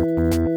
Música